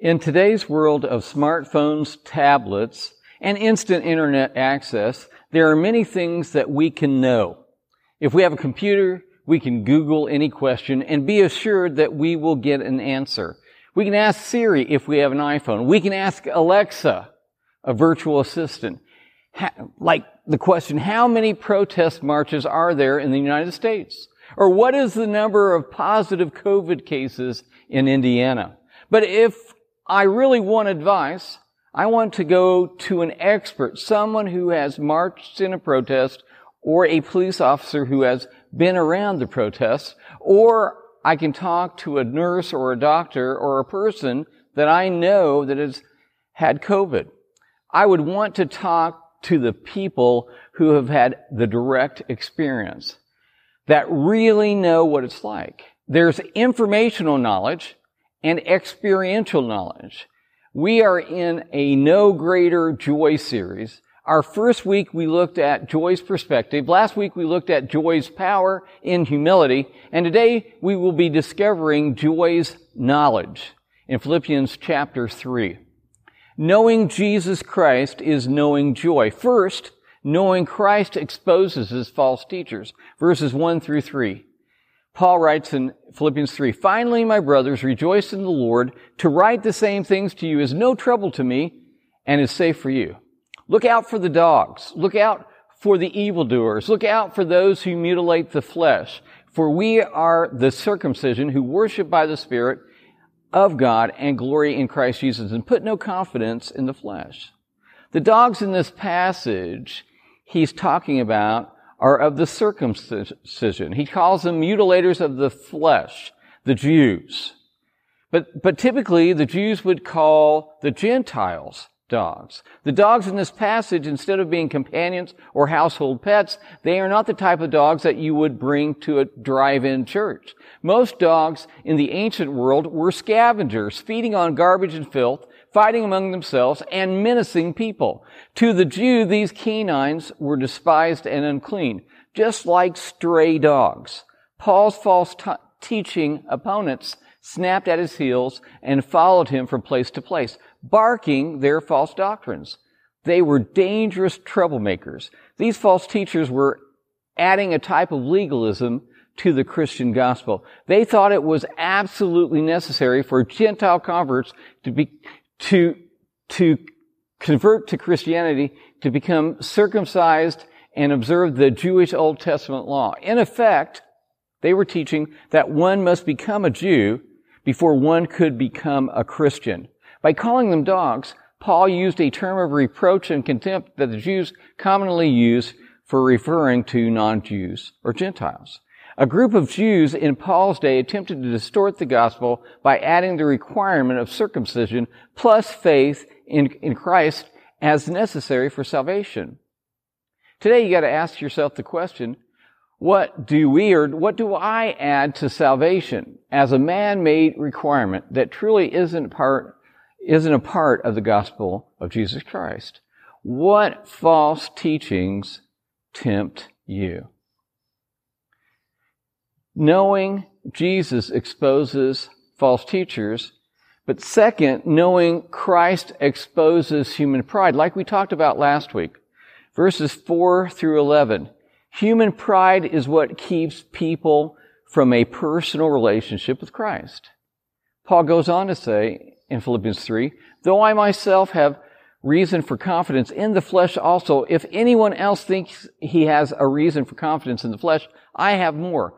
In today's world of smartphones, tablets, and instant internet access, there are many things that we can know. If we have a computer, we can Google any question and be assured that we will get an answer. We can ask Siri if we have an iPhone. We can ask Alexa, a virtual assistant. like the question, how many protest marches are there in the United States? Or what is the number of positive COVID cases in Indiana? But if I really want advice. I want to go to an expert, someone who has marched in a protest or a police officer who has been around the protest, or I can talk to a nurse or a doctor or a person that I know that has had COVID. I would want to talk to the people who have had the direct experience that really know what it's like. There's informational knowledge and experiential knowledge. We are in a no greater joy series. Our first week we looked at joy's perspective. Last week we looked at joy's power in humility. And today we will be discovering joy's knowledge in Philippians chapter 3. Knowing Jesus Christ is knowing joy. First, knowing Christ exposes his false teachers. Verses 1 through 3. Paul writes in Philippians 3, Finally, my brothers, rejoice in the Lord. To write the same things to you is no trouble to me and is safe for you. Look out for the dogs. Look out for the evildoers. Look out for those who mutilate the flesh. For we are the circumcision who worship by the Spirit of God and glory in Christ Jesus and put no confidence in the flesh. The dogs in this passage he's talking about are of the circumcision. He calls them mutilators of the flesh, the Jews. But, but typically the Jews would call the Gentiles dogs. The dogs in this passage, instead of being companions or household pets, they are not the type of dogs that you would bring to a drive-in church. Most dogs in the ancient world were scavengers, feeding on garbage and filth, fighting among themselves, and menacing people. To the Jew, these canines were despised and unclean, just like stray dogs. Paul's false t- teaching opponents snapped at his heels and followed him from place to place, barking their false doctrines. They were dangerous troublemakers. These false teachers were adding a type of legalism to the Christian gospel. They thought it was absolutely necessary for Gentile converts to be, to, to convert to Christianity, to become circumcised and observe the Jewish Old Testament law. In effect, they were teaching that one must become a Jew before one could become a Christian. By calling them dogs, Paul used a term of reproach and contempt that the Jews commonly use for referring to non-Jews or Gentiles. A group of Jews in Paul's day attempted to distort the gospel by adding the requirement of circumcision plus faith in, in Christ as necessary for salvation. Today you gotta ask yourself the question, what do we or what do I add to salvation as a man-made requirement that truly isn't part, isn't a part of the gospel of Jesus Christ? What false teachings tempt you? Knowing Jesus exposes false teachers, but second, knowing Christ exposes human pride, like we talked about last week. Verses 4 through 11. Human pride is what keeps people from a personal relationship with Christ. Paul goes on to say in Philippians 3, though I myself have reason for confidence in the flesh also, if anyone else thinks he has a reason for confidence in the flesh, I have more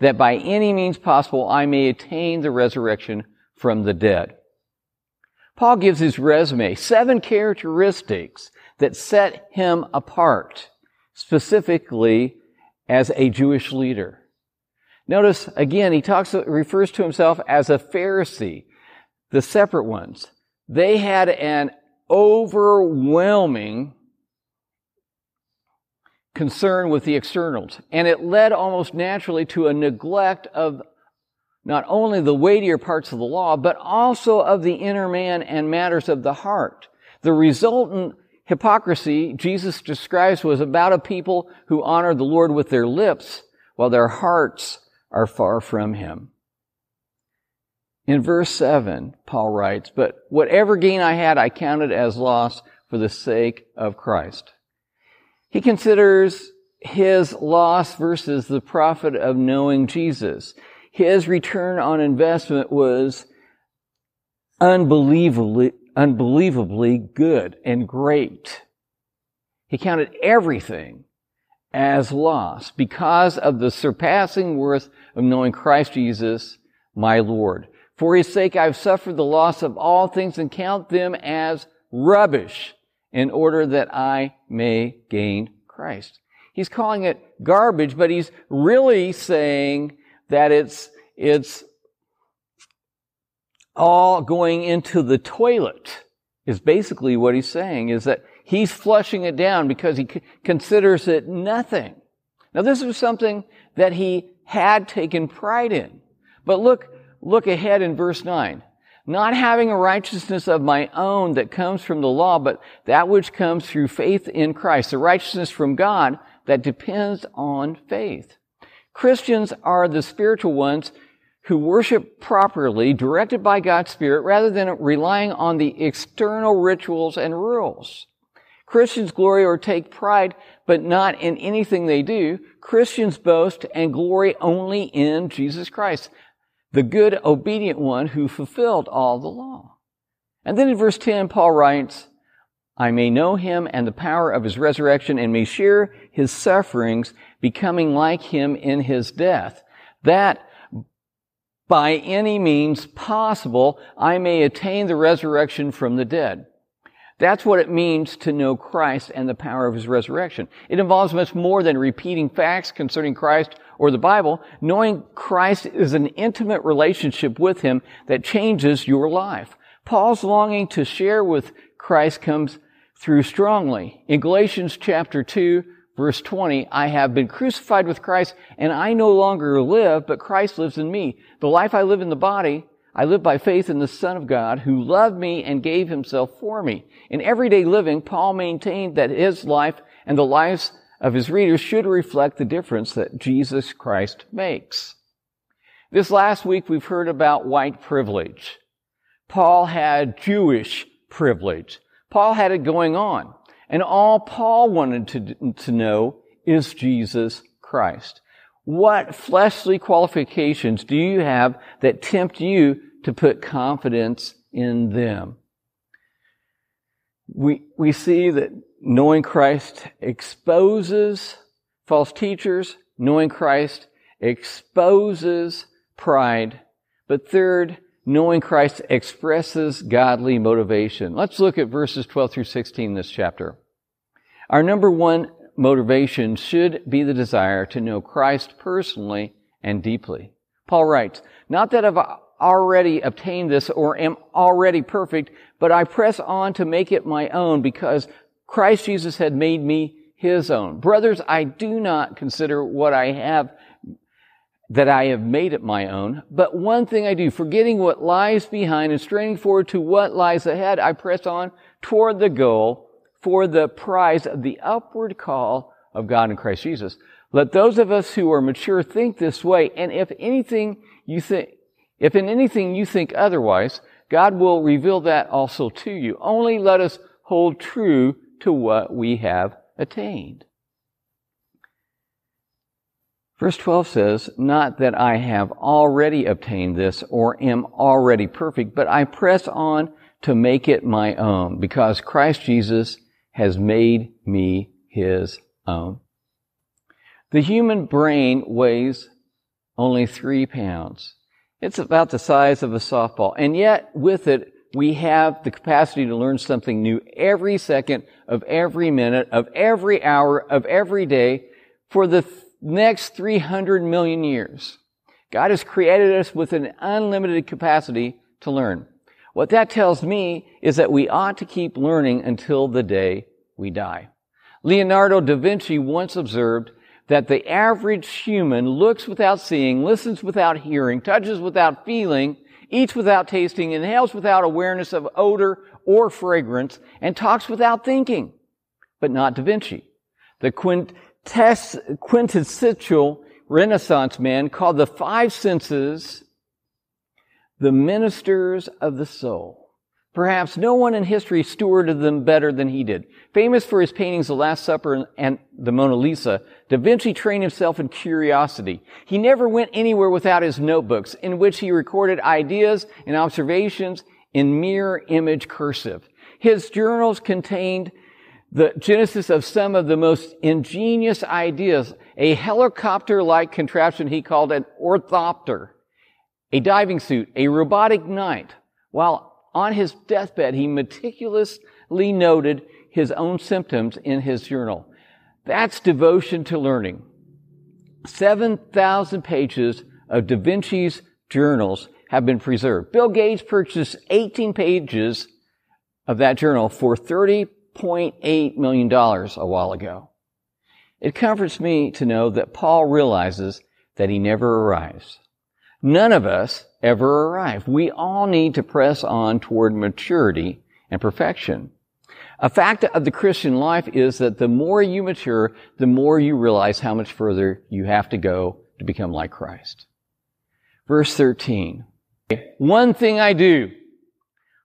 that by any means possible I may attain the resurrection from the dead. Paul gives his resume seven characteristics that set him apart, specifically as a Jewish leader. Notice again, he talks, refers to himself as a Pharisee, the separate ones. They had an overwhelming concern with the externals. And it led almost naturally to a neglect of not only the weightier parts of the law, but also of the inner man and matters of the heart. The resultant hypocrisy Jesus describes was about a people who honor the Lord with their lips while their hearts are far from him. In verse 7, Paul writes, But whatever gain I had, I counted as loss for the sake of Christ. He considers his loss versus the profit of knowing Jesus. His return on investment was unbelievably, unbelievably good and great. He counted everything as loss because of the surpassing worth of knowing Christ Jesus, my Lord. For his sake I've suffered the loss of all things and count them as rubbish in order that I may gain Christ. He's calling it garbage, but he's really saying that it's, it's all going into the toilet is basically what he's saying is that he's flushing it down because he considers it nothing. Now this was something that he had taken pride in. But look, look ahead in verse 9 not having a righteousness of my own that comes from the law, but that which comes through faith in Christ, the righteousness from God that depends on faith. Christians are the spiritual ones who worship properly, directed by God's Spirit, rather than relying on the external rituals and rules. Christians glory or take pride, but not in anything they do. Christians boast and glory only in Jesus Christ the good, obedient one who fulfilled all the law. And then in verse 10, Paul writes, I may know him and the power of his resurrection and may share his sufferings, becoming like him in his death, that by any means possible I may attain the resurrection from the dead. That's what it means to know Christ and the power of his resurrection. It involves much more than repeating facts concerning Christ or the Bible. Knowing Christ is an intimate relationship with him that changes your life. Paul's longing to share with Christ comes through strongly. In Galatians chapter 2, verse 20, I have been crucified with Christ and I no longer live, but Christ lives in me. The life I live in the body, I live by faith in the Son of God who loved me and gave himself for me. In everyday living, Paul maintained that his life and the lives of his readers should reflect the difference that Jesus Christ makes. This last week we've heard about white privilege. Paul had Jewish privilege. Paul had it going on. And all Paul wanted to, to know is Jesus Christ. What fleshly qualifications do you have that tempt you to put confidence in them? We, we see that knowing Christ exposes false teachers. Knowing Christ exposes pride. But third, knowing Christ expresses godly motivation. Let's look at verses 12 through 16 in this chapter. Our number one motivation should be the desire to know Christ personally and deeply. Paul writes, not that I've already obtained this or am already perfect, but I press on to make it my own because Christ Jesus had made me his own. Brothers, I do not consider what I have that I have made it my own, but one thing I do, forgetting what lies behind and straining forward to what lies ahead, I press on toward the goal for the prize of the upward call of God in Christ Jesus. Let those of us who are mature think this way, and if anything you think, if in anything you think otherwise, God will reveal that also to you. Only let us hold true to what we have attained. Verse 12 says, Not that I have already obtained this or am already perfect, but I press on to make it my own because Christ Jesus has made me his own. The human brain weighs only three pounds. It's about the size of a softball. And yet, with it, we have the capacity to learn something new every second of every minute of every hour of every day for the th- next 300 million years. God has created us with an unlimited capacity to learn. What that tells me is that we ought to keep learning until the day we die. Leonardo da Vinci once observed that the average human looks without seeing, listens without hearing, touches without feeling, eats without tasting, inhales without awareness of odor or fragrance, and talks without thinking. But not Da Vinci. The quintessential Renaissance man called the five senses the ministers of the soul. Perhaps no one in history stewarded them better than he did. Famous for his paintings The Last Supper and the Mona Lisa, Da Vinci trained himself in curiosity. He never went anywhere without his notebooks, in which he recorded ideas and observations in mirror image cursive. His journals contained the genesis of some of the most ingenious ideas, a helicopter-like contraption he called an orthopter, a diving suit, a robotic knight, while on his deathbed, he meticulously noted his own symptoms in his journal. That's devotion to learning. 7,000 pages of Da Vinci's journals have been preserved. Bill Gates purchased 18 pages of that journal for $30.8 million a while ago. It comforts me to know that Paul realizes that he never arrives. None of us ever arrive. We all need to press on toward maturity and perfection. A fact of the Christian life is that the more you mature, the more you realize how much further you have to go to become like Christ. Verse 13. One thing I do.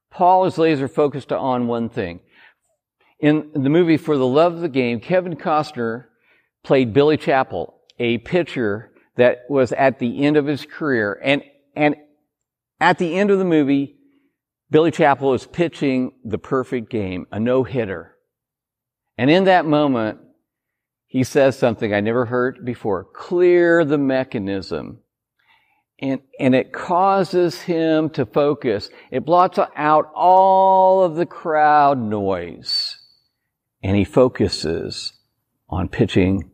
Paul is laser focused on one thing. In the movie For the Love of the Game, Kevin Costner played Billy Chapel, a pitcher that was at the end of his career. And, and at the end of the movie, Billy Chapel is pitching the perfect game, a no-hitter. And in that moment, he says something I never heard before. Clear the mechanism. And, and it causes him to focus. It blots out all of the crowd noise. And he focuses on pitching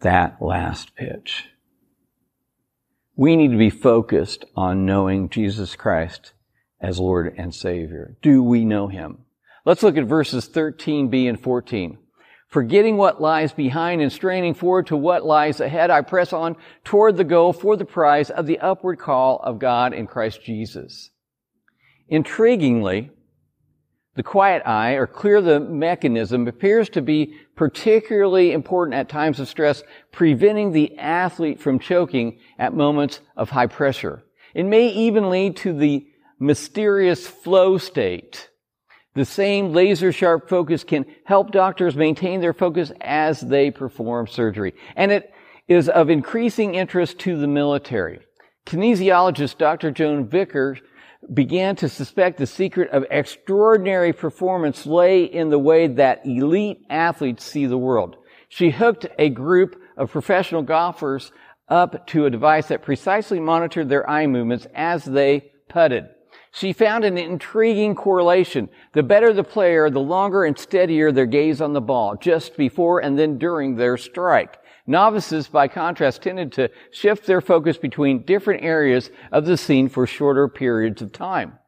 that last pitch. We need to be focused on knowing Jesus Christ as Lord and Savior. Do we know Him? Let's look at verses 13b and 14. Forgetting what lies behind and straining forward to what lies ahead, I press on toward the goal for the prize of the upward call of God in Christ Jesus. Intriguingly, the quiet eye, or clear the mechanism, appears to be particularly important at times of stress, preventing the athlete from choking at moments of high pressure. It may even lead to the mysterious flow state. The same laser sharp focus can help doctors maintain their focus as they perform surgery. And it is of increasing interest to the military. Kinesiologist Dr. Joan Vickers began to suspect the secret of extraordinary performance lay in the way that elite athletes see the world. She hooked a group of professional golfers up to a device that precisely monitored their eye movements as they putted. She found an intriguing correlation. The better the player, the longer and steadier their gaze on the ball, just before and then during their strike. Novices, by contrast, tended to shift their focus between different areas of the scene for shorter periods of time.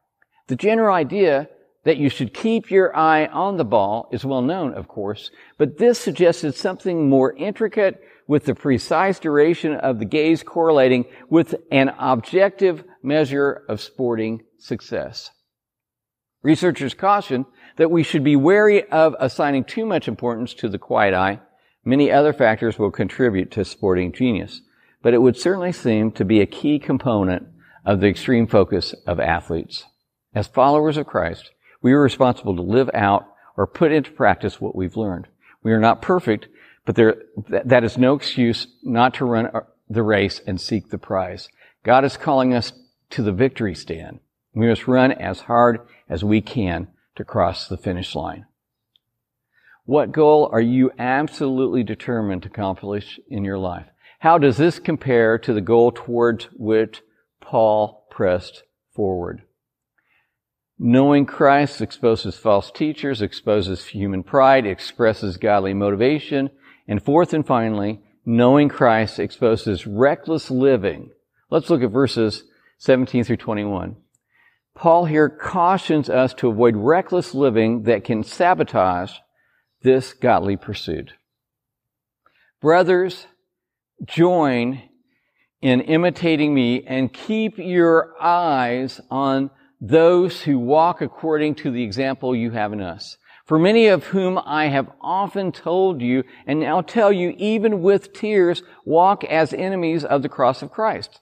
The general idea that you should keep your eye on the ball is well known, of course, but this suggested something more intricate with the precise duration of the gaze correlating with an objective measure of sporting success. Researchers caution that we should be wary of assigning too much importance to the quiet eye Many other factors will contribute to sporting genius, but it would certainly seem to be a key component of the extreme focus of athletes. As followers of Christ, we are responsible to live out or put into practice what we've learned. We are not perfect, but there, that is no excuse not to run the race and seek the prize. God is calling us to the victory stand. We must run as hard as we can to cross the finish line. What goal are you absolutely determined to accomplish in your life? How does this compare to the goal towards which Paul pressed forward? Knowing Christ exposes false teachers, exposes human pride, expresses godly motivation, and fourth and finally, knowing Christ exposes reckless living. Let's look at verses 17 through 21. Paul here cautions us to avoid reckless living that can sabotage this godly pursuit. Brothers, join in imitating me and keep your eyes on those who walk according to the example you have in us. For many of whom I have often told you and now tell you even with tears, walk as enemies of the cross of Christ.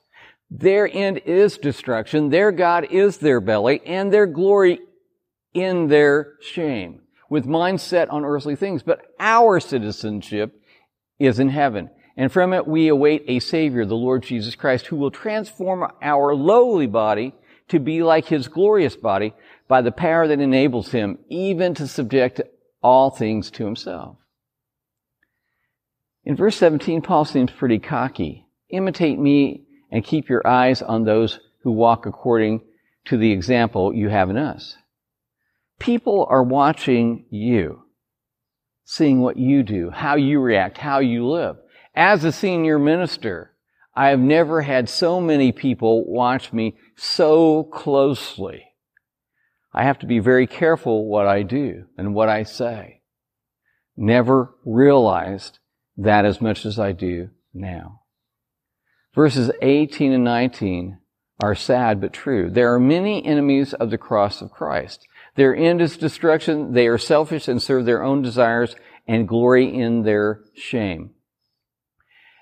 Their end is destruction. Their God is their belly and their glory in their shame with mind set on earthly things. But our citizenship is in heaven. And from it we await a Savior, the Lord Jesus Christ, who will transform our lowly body to be like His glorious body by the power that enables Him even to subject all things to Himself. In verse 17, Paul seems pretty cocky. Imitate me and keep your eyes on those who walk according to the example you have in us. People are watching you, seeing what you do, how you react, how you live. As a senior minister, I have never had so many people watch me so closely. I have to be very careful what I do and what I say. Never realized that as much as I do now. Verses 18 and 19 are sad but true. There are many enemies of the cross of Christ. Their end is destruction. They are selfish and serve their own desires and glory in their shame.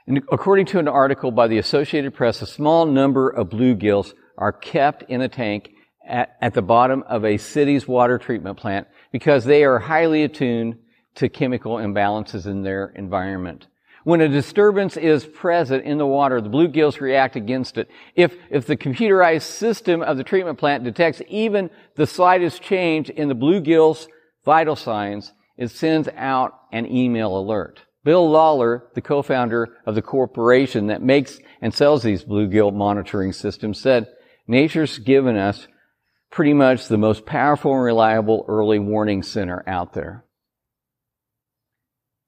And according to an article by the Associated Press, a small number of bluegills are kept in a tank at, at the bottom of a city's water treatment plant because they are highly attuned to chemical imbalances in their environment. When a disturbance is present in the water, the bluegills react against it. If, if the computerized system of the treatment plant detects even the slightest change in the bluegill's vital signs, it sends out an email alert. Bill Lawler, the co-founder of the corporation that makes and sells these bluegill monitoring systems, said, nature's given us pretty much the most powerful and reliable early warning center out there.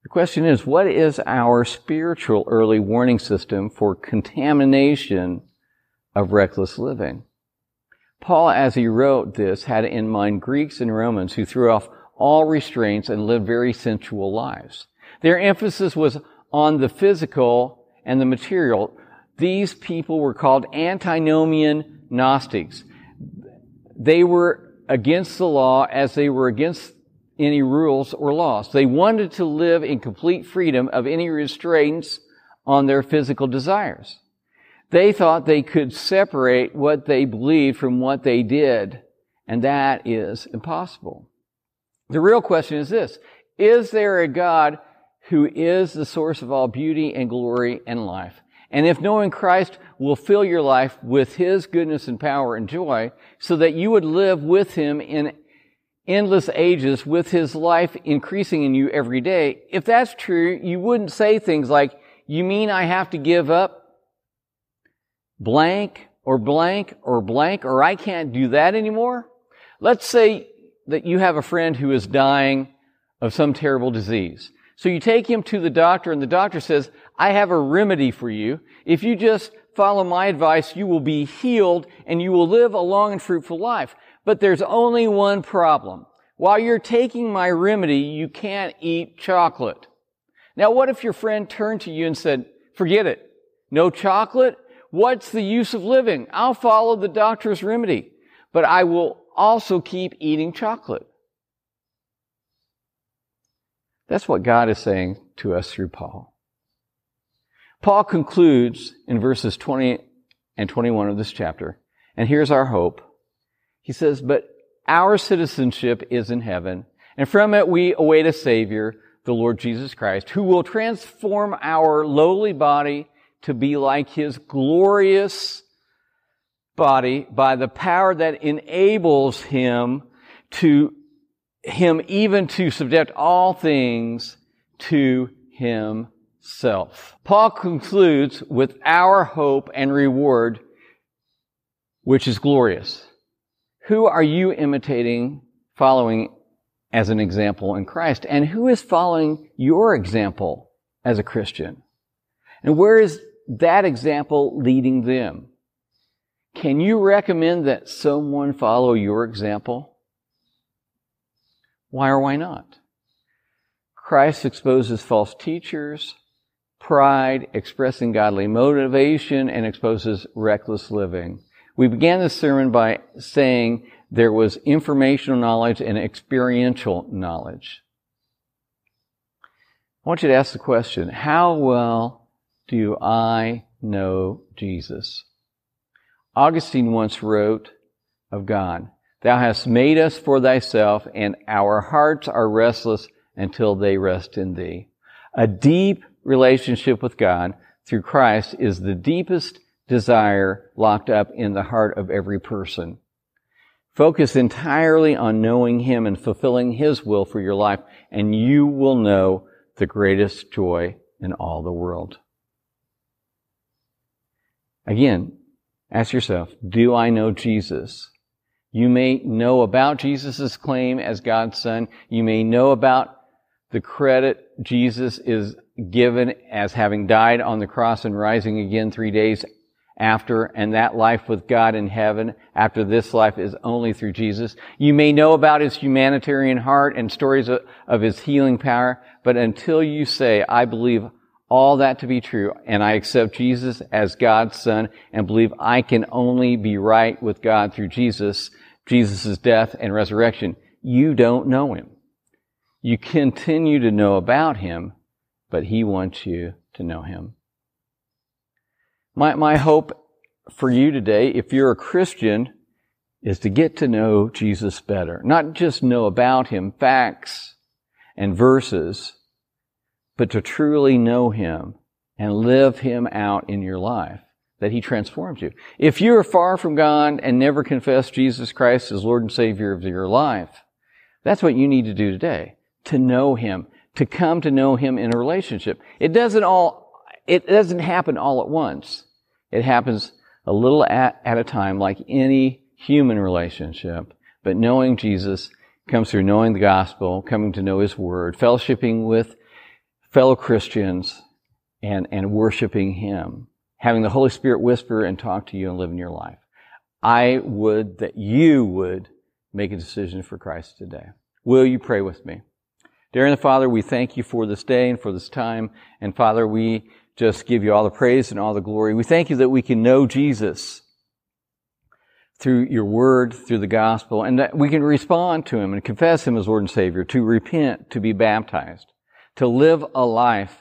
The question is, what is our spiritual early warning system for contamination of reckless living? Paul, as he wrote this, had in mind Greeks and Romans who threw off all restraints and lived very sensual lives. Their emphasis was on the physical and the material. These people were called antinomian Gnostics. They were against the law as they were against any rules or laws. They wanted to live in complete freedom of any restraints on their physical desires. They thought they could separate what they believed from what they did, and that is impossible. The real question is this. Is there a God who is the source of all beauty and glory and life? And if knowing Christ will fill your life with His goodness and power and joy, so that you would live with Him in endless ages with his life increasing in you every day, if that's true, you wouldn't say things like, you mean I have to give up blank or blank or blank or I can't do that anymore? Let's say that you have a friend who is dying of some terrible disease. So you take him to the doctor and the doctor says, I have a remedy for you. If you just follow my advice, you will be healed and you will live a long and fruitful life. But there's only one problem. While you're taking my remedy, you can't eat chocolate. Now, what if your friend turned to you and said, forget it. No chocolate? What's the use of living? I'll follow the doctor's remedy, but I will also keep eating chocolate. That's what God is saying to us through Paul. Paul concludes in verses 20 and 21 of this chapter, and here's our hope. He says, but our citizenship is in heaven, and from it we await a Savior, the Lord Jesus Christ, who will transform our lowly body to be like His glorious body by the power that enables Him to him even to subject all things to himself. Paul concludes with our hope and reward, which is glorious. Who are you imitating, following as an example in Christ? And who is following your example as a Christian? And where is that example leading them? Can you recommend that someone follow your example? Why or why not? Christ exposes false teachers, pride, expressing godly motivation, and exposes reckless living. We began this sermon by saying there was informational knowledge and experiential knowledge. I want you to ask the question, how well do I know Jesus? Augustine once wrote of God, Thou hast made us for thyself, and our hearts are restless until they rest in thee. A deep relationship with God through Christ is the deepest desire locked up in the heart of every person. Focus entirely on knowing Him and fulfilling His will for your life, and you will know the greatest joy in all the world. Again, ask yourself, do I know Jesus? You may know about Jesus' claim as God's Son. You may know about the credit Jesus is given as having died on the cross and rising again three days after, and that life with God in heaven after this life is only through Jesus. You may know about his humanitarian heart and stories of, of his healing power, but until you say, I believe all that to be true, and I accept Jesus as God's Son, and believe I can only be right with God through Jesus, Jesus' death and resurrection, you don't know him. You continue to know about him, but he wants you to know him. My, my hope for you today, if you're a Christian, is to get to know Jesus better. Not just know about him, facts and verses, but to truly know him and live him out in your life that He transforms you. If you are far from God and never confess Jesus Christ as Lord and Savior of your life, that's what you need to do today. To know Him. To come to know Him in a relationship. It doesn't all, it doesn't happen all at once. It happens a little at, at a time like any human relationship. But knowing Jesus comes through knowing the gospel, coming to know His Word, fellowshipping with fellow Christians, and, and worshiping Him having the Holy Spirit whisper and talk to you and live in your life. I would that you would make a decision for Christ today. Will you pray with me? Dear and the Father, we thank you for this day and for this time. And Father, we just give you all the praise and all the glory. We thank you that we can know Jesus through your word, through the gospel, and that we can respond to him and confess him as Lord and Savior, to repent, to be baptized, to live a life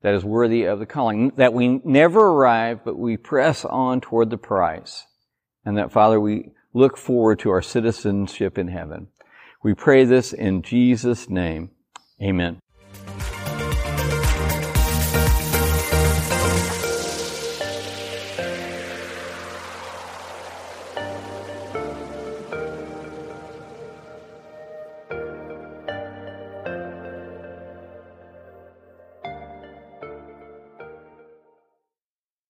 that is worthy of the calling, that we never arrive, but we press on toward the prize. And that, Father, we look forward to our citizenship in heaven. We pray this in Jesus' name. Amen.